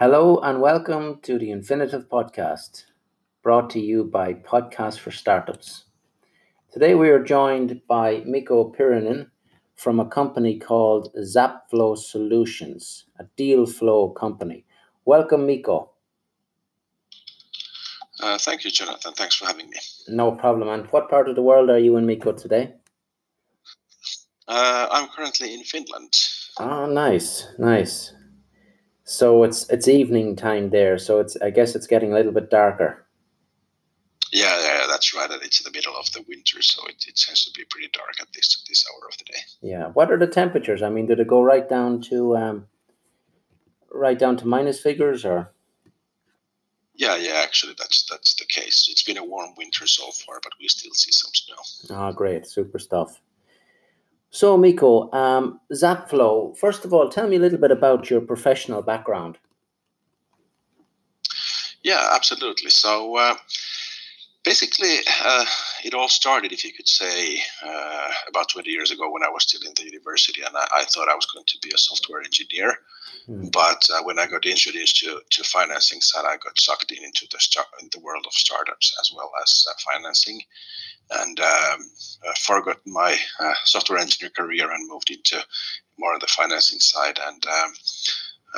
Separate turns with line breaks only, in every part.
Hello and welcome to the Infinitive Podcast, brought to you by Podcast for Startups. Today we are joined by Mikko Pirinen from a company called Zapflow Solutions, a deal flow company. Welcome, Mikko.
Uh, thank you, Jonathan. Thanks for having me.
No problem. And what part of the world are you in, Mikko, today?
Uh, I'm currently in Finland.
Ah, nice, nice. So it's it's evening time there. So it's I guess it's getting a little bit darker.
Yeah, yeah, that's right. And it's in the middle of the winter, so it, it tends to be pretty dark at this this hour of the day.
Yeah. What are the temperatures? I mean, did it go right down to um, right down to minus figures or?
Yeah, yeah. Actually, that's that's the case. It's been a warm winter so far, but we still see some snow.
Ah, great, super stuff. So, Mikko, um, Zapflow, first of all, tell me a little bit about your professional background.
Yeah, absolutely. So, uh, basically, uh, it all started, if you could say, uh, about 20 years ago when I was still in the university, and I, I thought I was going to be a software engineer. Mm. But uh, when I got introduced to, to financing side, I got sucked in into the start in the world of startups as well as uh, financing and um, forgot my uh, software engineer career and moved into more on the financing side. And um,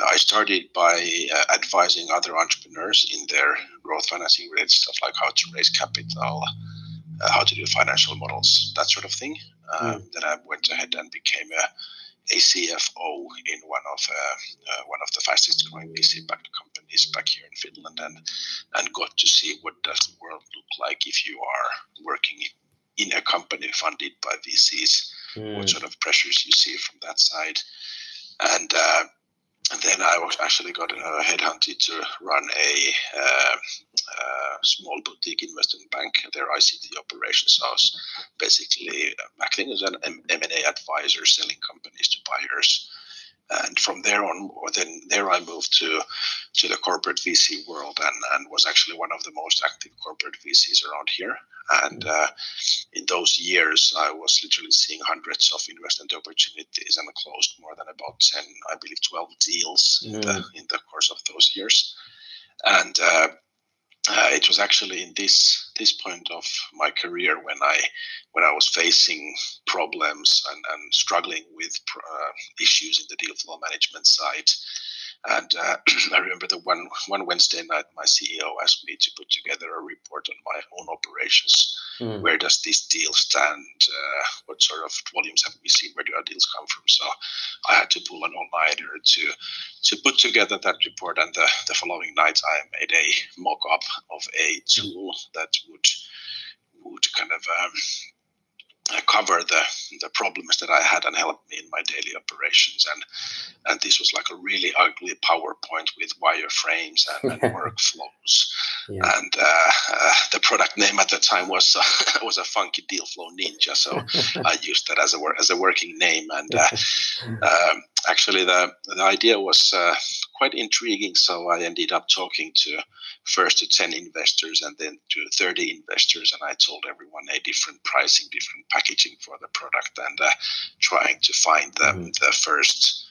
I started by uh, advising other entrepreneurs in their growth financing related stuff like how to raise capital, uh, how to do financial models, that sort of thing. Um, mm. Then I went ahead and became a a CFO in one of uh, uh, one of the fastest growing VC-backed companies back here in Finland, and and got to see what does the world look like if you are working in a company funded by VCs. Mm. What sort of pressures you see from that side, and uh, and then I was actually got uh, headhunted to run a uh, uh, small boutique investment bank, their ICT operations. Was basically acting as an M&A advisor, selling companies to buyers and from there on, then there I moved to to the corporate VC world and, and was actually one of the most active corporate VCs around here. And uh, in those years, I was literally seeing hundreds of investment opportunities and closed more than about ten, I believe, twelve deals in the in the course of those years. And uh, uh, it was actually in this this point of my career when I when I was facing problems and, and struggling with uh, issues in the deal flow management side and uh, I remember that one one Wednesday night, my CEO asked me to put together a report on my own operations. Mm. Where does this deal stand? Uh, what sort of volumes have we seen? Where do our deals come from? So I had to pull an all-nighter to to put together that report. And the, the following night, I made a mock-up of a tool that would would kind of um, cover the the problems that I had and help me in my daily operations. And and this was like a really ugly PowerPoint with wireframes and, and workflows. Yeah. And uh, uh, the product name at the time was uh, was a funky deal flow ninja. So I used that as a as a working name. And uh, um, actually, the the idea was uh, quite intriguing. So I ended up talking to first to 10 investors and then to 30 investors. And I told everyone a different pricing, different packaging for the product and uh, trying to find the, mm. the first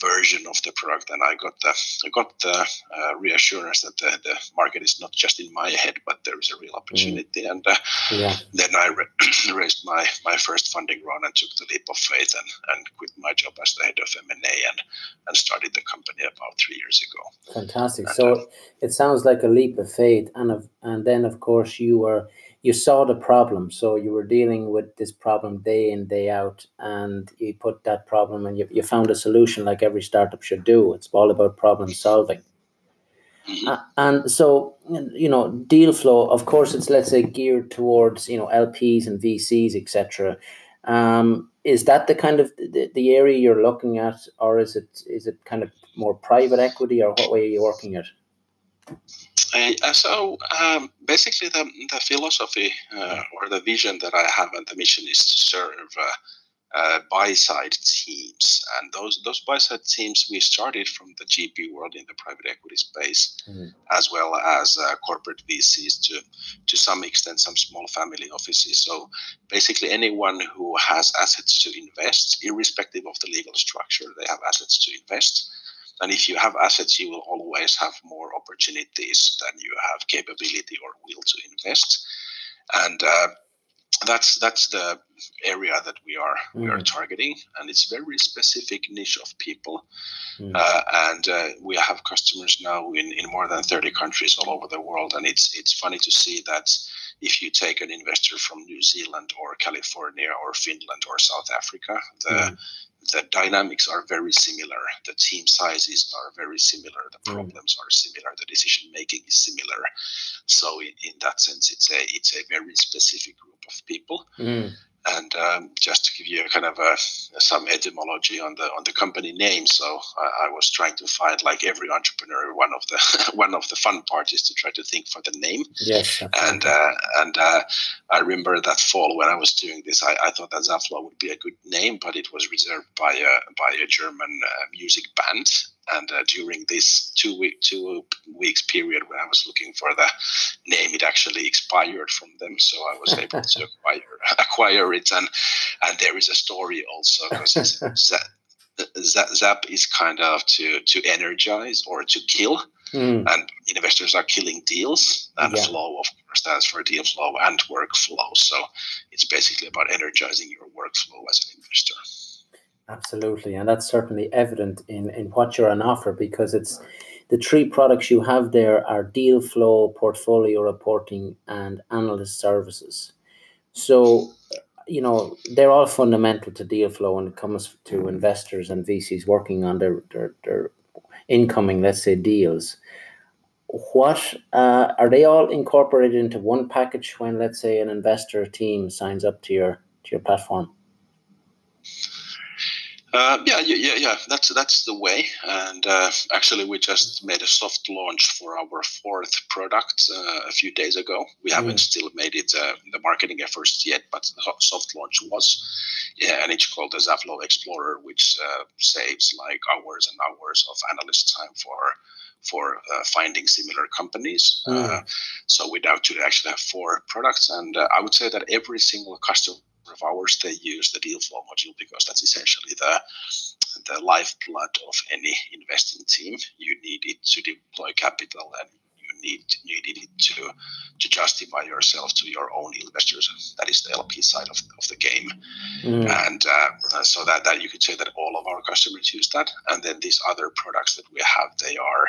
version of the product, and I got the I got the uh, reassurance that the, the market is not just in my head, but there is a real opportunity. Mm. And uh, yeah. then I re- raised my my first funding round and took the leap of faith and, and quit my job as the head of M and A and and started the company about three years ago.
Fantastic. And, so uh, it sounds like a leap of faith, and of, and then of course you were you saw the problem. So you were dealing with this problem day in day out and you put that problem and you, you found a solution like every startup should do. It's all about problem solving. Mm-hmm. uh, and so you know deal flow of course it's let's say geared towards you know lps and vcs etc um, is that the kind of the, the area you're looking at or is it is it kind of more private equity or what way are you working it
uh, so um, basically, the, the philosophy uh, or the vision that I have and the mission is to serve uh, uh buy side teams. And those those buy side teams we started from the GP world in the private equity space, mm-hmm. as well as uh, corporate VCs to to some extent some small family offices. So basically, anyone who has assets to invest, irrespective of the legal structure, they have assets to invest And if you have assets, you will always have more opportunities than you have capability or will to invest. And uh, that's that's the area that we are mm. we are mm. targeting, and it's very specific niche of people. Mm. Uh, and uh, we have customers now in, in more than 30 countries all over the world, and it's it's funny to see that if you take an investor from New Zealand or California or Finland or South Africa, the mm the dynamics are very similar. The team sizes are very similar. The mm. problems are similar. The decision making is similar. So in, in that sense, it's a it's a very specific group of people. Mm. And um, just to give you a kind of a, some etymology on the on the company name, so I, I, was trying to find, like every entrepreneur, one of the one of the fun parts is to try to think for the name.
Yes.
And uh, and uh, I remember that fall when I was doing this, I, I thought that Zapflow would be a good name, but it was reserved by a by a German uh, music band and uh, during this two week two weeks period when I was looking for the name, it actually expired from them, so I was able to acquire acquire it. And and there is a story also because Zap, Zap is kind of to to energize or to kill. Mm. And investors are killing deals, and yeah. flow, of course, stands for deal flow and workflow. So it's basically about energizing your workflow as an investor.
Absolutely, and that's certainly evident in in what you're on offer because it's the three products you have there are deal flow, portfolio reporting, and analyst services. So, you know, they're all fundamental to deal flow when it comes to investors and VCs working on their their, their incoming, let's say, deals. What uh, are they all incorporated into one package when, let's say, an investor team signs up to your to your platform?
Uh, yeah, yeah, yeah. That's that's the way. And uh, actually, we just made a soft launch for our fourth product uh, a few days ago. We haven't mm. still made it uh, the marketing efforts yet, but the soft launch was. Yeah, and it's called the Zapflow Explorer, which uh, saves like hours and hours of analyst time for for uh, finding similar companies. Mm. so we now to actually have four products, and I would say that every single customer of ours, they use the deal flow module because that's essentially the the lifeblood of any investing team. You need it to deploy capital and you need needed to to justify yourself to your own investors. That is the LP side of, of the game, mm. and uh, so that, that you could say that all of our customers use that. And then these other products that we have, they are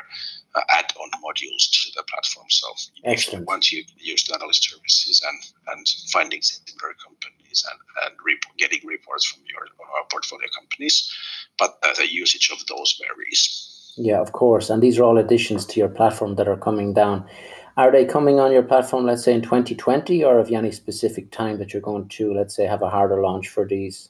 uh, add-on modules to the platform. So
Excellent.
once you use the analyst services and and finding similar companies and and rep- getting reports from your uh, portfolio companies, but the usage of those varies.
Yeah, of course. And these are all additions to your platform that are coming down. Are they coming on your platform, let's say in 2020, or have you any specific time that you're going to, let's say, have a harder launch for these?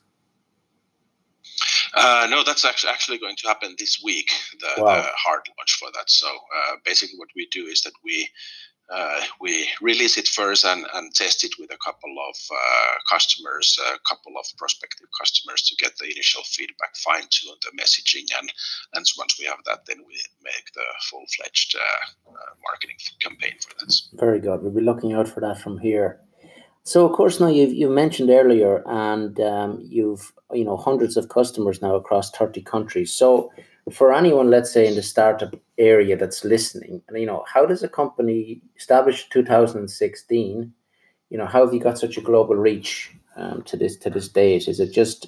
Uh, no, that's actually actually going to happen this week. The, wow. the hard launch for that. So uh, basically, what we do is that we uh, we release it first and, and test it with a couple of uh, customers, a couple of prospective customers to get the initial feedback, fine tune the messaging, and and once we have that, then we make the full fledged uh, uh, marketing campaign for this.
Very good. We'll be looking out for that from here. So, of course, now you've you mentioned earlier, and um, you've you know hundreds of customers now across thirty countries. So, for anyone, let's say in the startup area that's listening, and you know, how does a company established 2016? You know, how have you got such a global reach um, to this to this date? Is it just,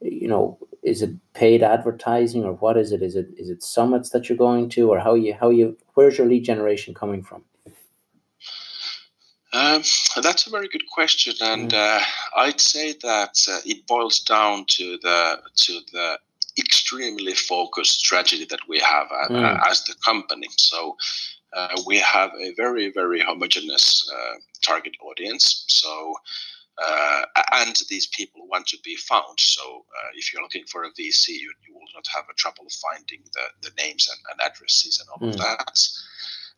you know, is it paid advertising or what is it? Is it is it summits that you're going to, or how you how you where's your lead generation coming from?
Um, that's a very good question, and mm. uh, I'd say that uh, it boils down to the to the extremely focused strategy that we have uh, mm. as the company. So uh, we have a very, very homogeneous uh, target audience. So uh, and these people want to be found. So uh, if you're looking for a VC, you, you, will not have a trouble finding the, the names and, and addresses and all mm. of that.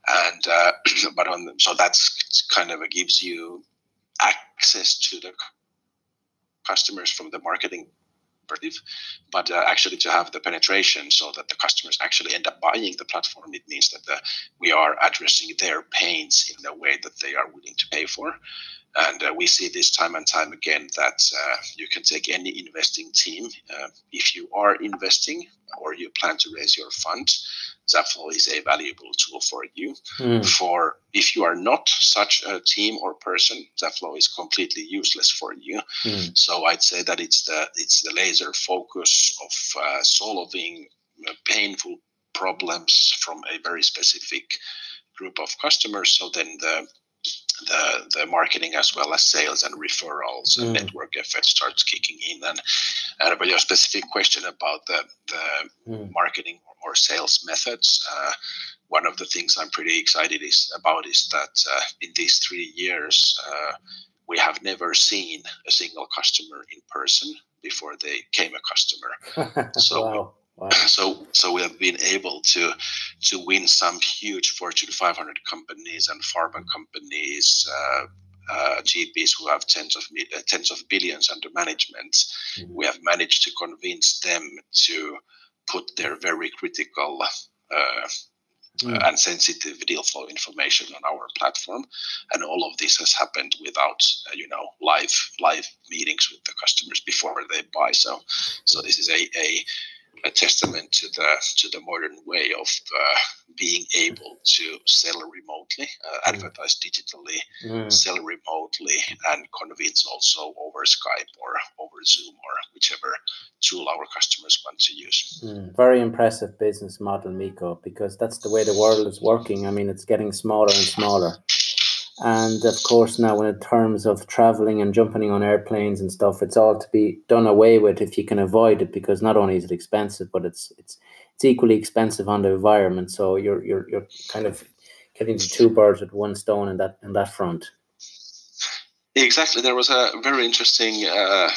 And uh, but on the, so that's kind of gives you access to the customers from the marketing but uh, actually to have the penetration so that the customers actually end up buying the platform, it means that the, we are addressing their pains in a way that they are willing to pay for. And uh, we see this time and time again that uh, you can take any investing team. Uh, if you are investing or you plan to raise your fund, Zapflow is a valuable tool for you. Mm. For if you are not such a team or person, Zapflow is completely useless for you. Mm. So I'd say that it's the it's the laser focus of uh, solving uh, painful problems from a very specific group of customers. So then the the the marketing as well as sales and referrals and mm. network effect starts kicking in. And, and about your specific question about the the mm. marketing or sales methods. Uh, one of the things I'm pretty excited is about is that uh, in these three years, uh, we have never seen a single customer in person before they came a customer. So wow. Wow. So, so we have been able to to win some huge Fortune 500 companies and pharma companies, uh, uh, GPs who have tens of uh, tens of billions under management. Mm-hmm. We have managed to convince them to put their very critical uh, mm. and sensitive deal flow information on our platform and all of this has happened without uh, you know live live meetings with the customers before they buy so so this is a, a a testament to the to the modern way of uh, being able to sell remotely, uh, mm. advertise digitally, mm. sell remotely, and convince also over Skype or over Zoom or whichever tool our customers want to use.
Mm. Very impressive business model, Mikko, because that's the way the world is working. I mean, it's getting smaller and smaller. And of course, now in terms of traveling and jumping on airplanes and stuff, it's all to be done away with if you can avoid it, because not only is it expensive, but it's it's it's equally expensive on the environment. So you're you're you're kind of getting the two birds with one stone in that in that front.
Exactly. There was a very interesting uh,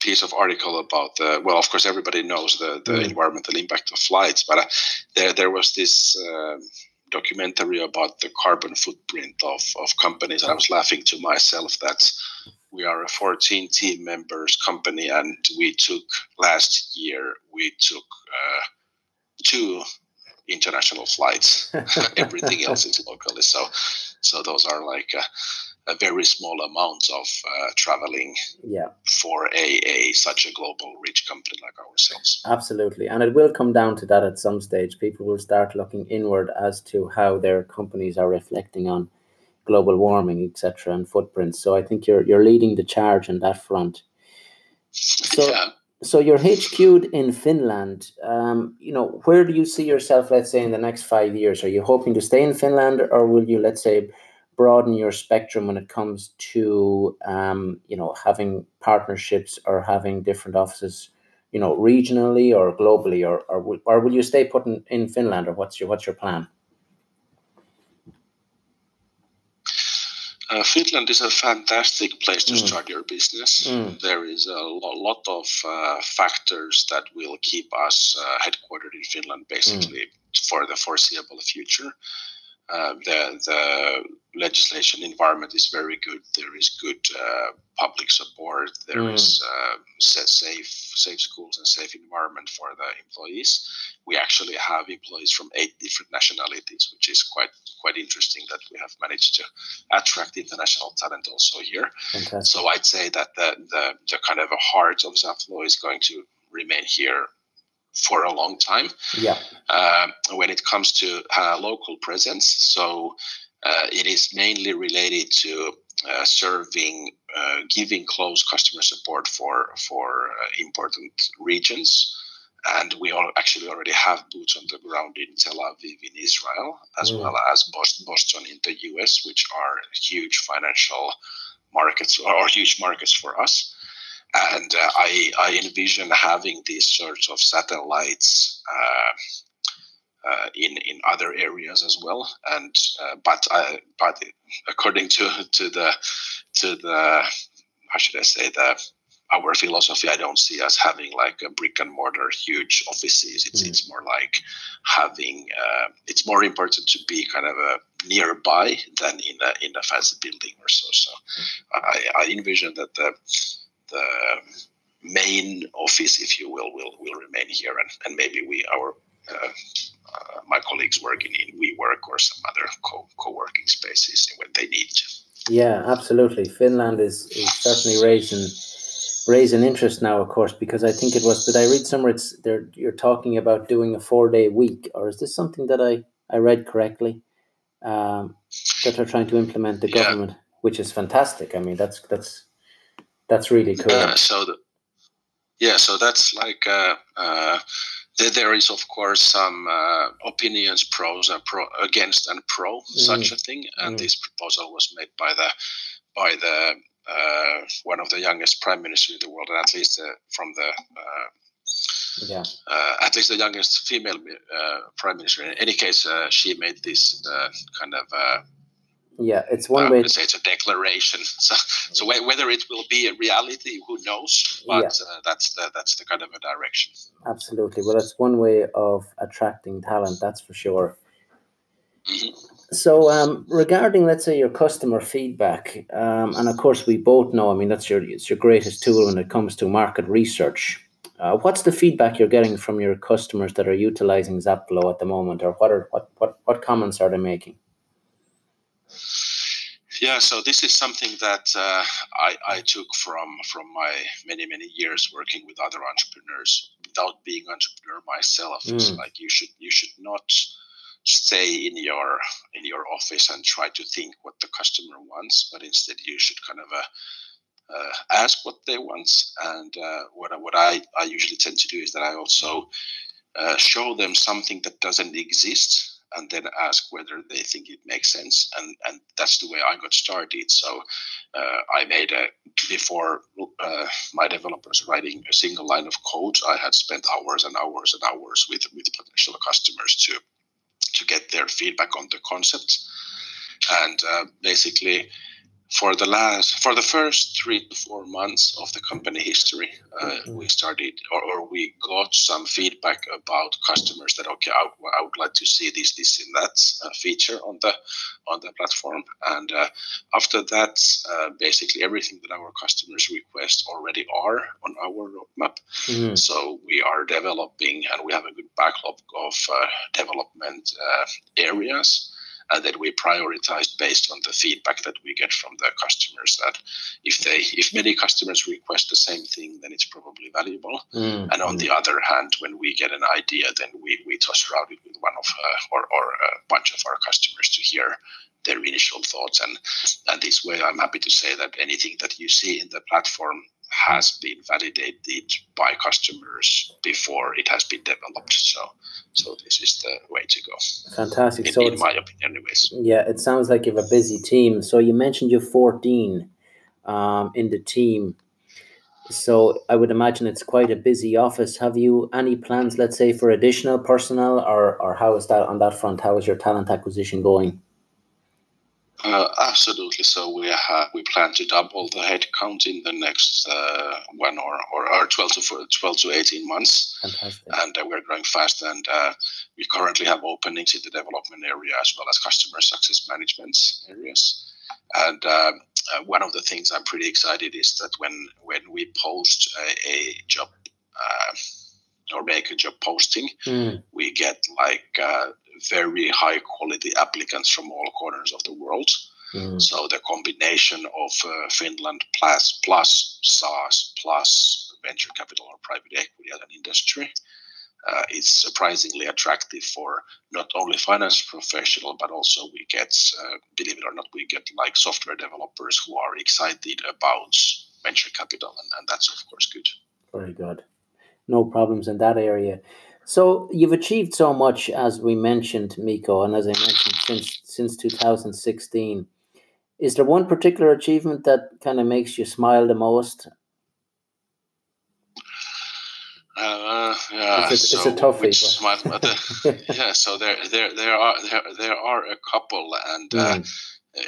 piece of article about the well, of course, everybody knows the the mm. environmental impact of flights, but uh, there there was this. Uh, documentary about the carbon footprint of, of companies. And I was laughing to myself that we are a 14 team members company and we took last year, we took uh, two international flights. Everything else is locally. So, so those are like, uh, a very small amount of uh, traveling
yeah.
for a, a such a global rich company like ourselves.
Absolutely, and it will come down to that at some stage. People will start looking inward as to how their companies are reflecting on global warming, etc., and footprints. So I think you're you're leading the charge in that front. So, yeah. so you're HQ'd in Finland. Um, you know, where do you see yourself? Let's say in the next five years, are you hoping to stay in Finland, or will you, let's say, broaden your spectrum when it comes to um, you know having partnerships or having different offices you know regionally or globally or or, or will you stay put in, in Finland or what's your what's your plan
Uh, Finland is a fantastic place to mm. start your business. Mm. There is a lo- lot of uh, factors that will keep us uh, headquartered in Finland basically mm. for the foreseeable future. Uh, the the legislation environment is very good. There is good uh, public support. There mm. is uh, safe safe schools and safe environment for the employees. We actually have employees from eight different nationalities, which is quite quite interesting that we have managed to attract international talent also here. Fantastic. So I'd say that the, the the kind of a heart of Zapflow is going to remain here for a long time.
Yeah.
Uh, when it comes to uh, local presence, so uh, it is mainly related to uh, serving, uh, giving close customer support for for uh, important regions. And we all actually already have boots on the ground in Tel Aviv in Israel, as mm. well as Boston in the US, which are huge financial markets or huge markets for us and uh, I, I envision having these sorts of satellites uh, uh, in in other areas as well. And uh, but I, but according to to the to the how should I say the our philosophy, I don't see us having like a brick and mortar huge offices. It's mm. it's more like having. Uh, it's more important to be kind of a nearby than in a in a fancy building or so. So I, I envision that the the main office, if you will, will will remain here, and, and maybe we our uh, uh, my colleagues working in WeWork or some other co co working spaces when they need to.
Yeah, absolutely. Finland is, is certainly raising raising interest now, of course, because I think it was. Did I read somewhere? It's there. You're talking about doing a four day week, or is this something that I I read correctly? Um, that they're trying to implement the
Yeah.
government, which is fantastic. I mean, that's that's that's really cool.
Uh, so the, yeah, so that's like uh, uh, there, there is of course some uh, opinions pros and pro against and pro such a thing, and
Mm.
this proposal was made by the by the uh, one of the youngest prime minister in the world, and at least uh, from the uh,
yeah,
uh, at least the youngest female uh, prime minister. In any case, uh, she made this uh, kind of uh,
yeah. It's one way.
let's say it's a declaration. So, so whe- whether it will be a reality, who knows? But uh, that's the that's the kind of a direction.
Absolutely. Well, that's one way of attracting talent. That's for sure.
Mhm.
So, um, regarding let's say your customer feedback, um, and of course we both know, I mean that's your it's your greatest tool when it comes to market research. Uh, what's the feedback you're getting from your customers that are utilizing Zapflow at the moment, or what are what what what comments are they making?
Yeah, so this is something that uh, I, I took from from my many many years working with other entrepreneurs without being entrepreneur myself. It's
Mm.
like you should you should not stay in your in your office and try to think what the customer wants, but instead you should kind of uh, uh, ask what they want. And uh, what I, what I, I usually tend to do is that I also uh, show them something that doesn't exist and then ask whether they think it makes sense and and that's the way i got started. So uh, i made a before uh, my developers writing a single line of code i had spent hours and hours and hours with with potential customers to to get their feedback on the concept. And uh, basically for the last for the first three to four months of the company history uh, we started or, or we got some feedback about customers that okay I, I would like to see this this and that uh, feature on the on the platform. And uh, after that uh, basically everything that our customers request already are on our roadmap.
Mhm.
so we are developing and we have a good backlog of uh, development uh, areas and then we prioritize based on the feedback that we get from the customers that if they if many customers request the same thing then it's probably valuable
Mm,
and on
mm.
the other hand when we get an idea then we, we toss around it with one of uh, or, or a bunch of our customers to hear their initial thoughts and and this way i'm happy to say that anything that you see in the platform has been validated by customers before it has been developed so so this is the way to go
fantastic.
in,
So
in my opinion anyways
Yeah, it sounds like you have a busy team. So you mentioned you're 14 um, in the team. So I would imagine it's quite a busy office. Have you any plans, let's say, for additional personnel, or or how is that on that front? How is your talent acquisition going?
Uh, absolutely. So we have we plan to double the headcount in the next uh, one or, or or twelve to four- twelve to eighteen months,
Fantastic.
and uh, we're growing fast. And uh, we currently have openings in the development area as well as customer success management areas. And uh, uh, one of the things I'm pretty excited is that when when we post a, a job uh, or make a job posting,
Mm,
we get like uh, very high quality applicants from all corners of the world.
mm,
So the combination of uh, Finland plus plus SaaS plus venture capital or private equity as an industry uh, is surprisingly attractive for not only finance professional but also we get uh, believe it or not we get like software developers who are excited about venture capital and, and that's of course good.
very good. No problems in that area. So you've achieved so much, as we mentioned, Mikko, and as I mentioned, since since 2016. Is there one particular achievement that kind of makes you smile the most?
Uh, yeah,
It's a- it's a toughie,
which
but-
smart- but the- yeah, so there, there, there are there, there are a couple, and uh,
Mm,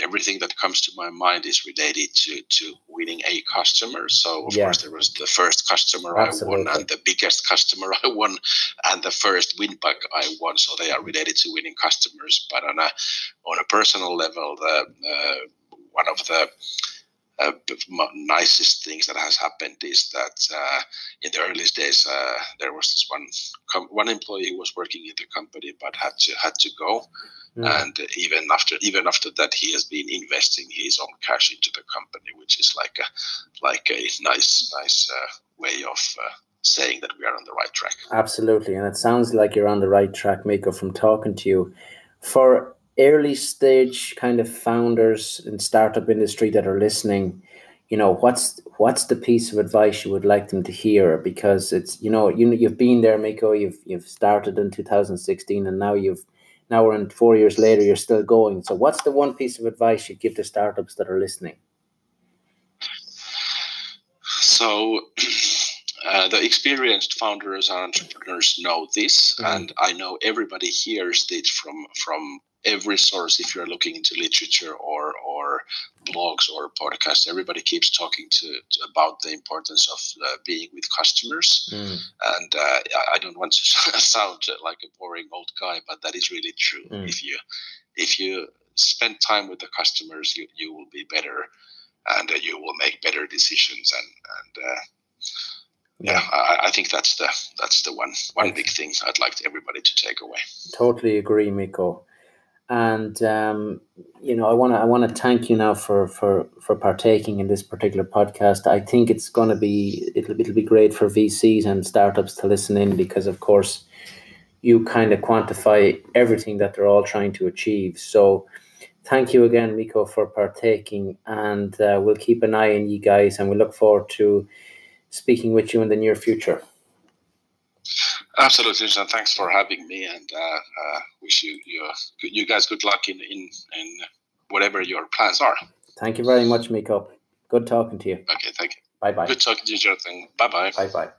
everything that comes to my mind is related to to winning a customer. So of
Yeah.
course there was the first customer I won and the biggest customer I won and the first win back I won. So they are related to winning customers. But on a on a personal level, the uh, one of the uh, nicest things that has happened is that uh, in the earliest days uh, there was this one com- one employee who was working in the company but had to had to go. And even after even after that he has been investing his own cash into the company which is like a like a nice nice uh, way of uh, saying that we are on the right track.
Absolutely and it sounds like you're on the right track Mikko from talking to you. For early stage kind of founders in startup industry that are listening you know what's what's the piece of advice you would like them to hear because it's you know you you've been there Mikko. you've you've started in 2016 and now you've now we're in 4 years later you're still going so what's the one piece of advice you give to startups that are listening
so uh, the experienced founders and entrepreneurs know this, mm-hmm. and I know everybody hears it from from every source if you're looking into literature or or blogs or podcasts everybody keeps talking to, to about the importance of uh, being with customers mm. and uh, i don't want to sound like a boring old guy but that is really true mm. if you if you spend time with the customers you, you will be better and uh, you will make better decisions and and uh, yeah, I, I, think that's the that's the one one big thing I'd like everybody to take away.
Totally agree, Mikko and um, you know, I want to I want to thank you now for for for partaking in this particular podcast. I think it's going to be it'll it'll be great for VCs and startups to listen in because, of course, you kind of quantify everything that they're all trying to achieve. So, thank you again, Mikko, for partaking, and uh, we'll keep an eye on you guys, and we look forward to speaking with you in the near future.
Absolutely, and thanks for having me. And uh, uh, wish you you, you guys good luck in, in in whatever your plans are.
Thank you very much, Mikko. Good talking to you.
Okay, thank you.
Bye bye.
Good talking to you, Jonathan. Bye bye.
Bye bye.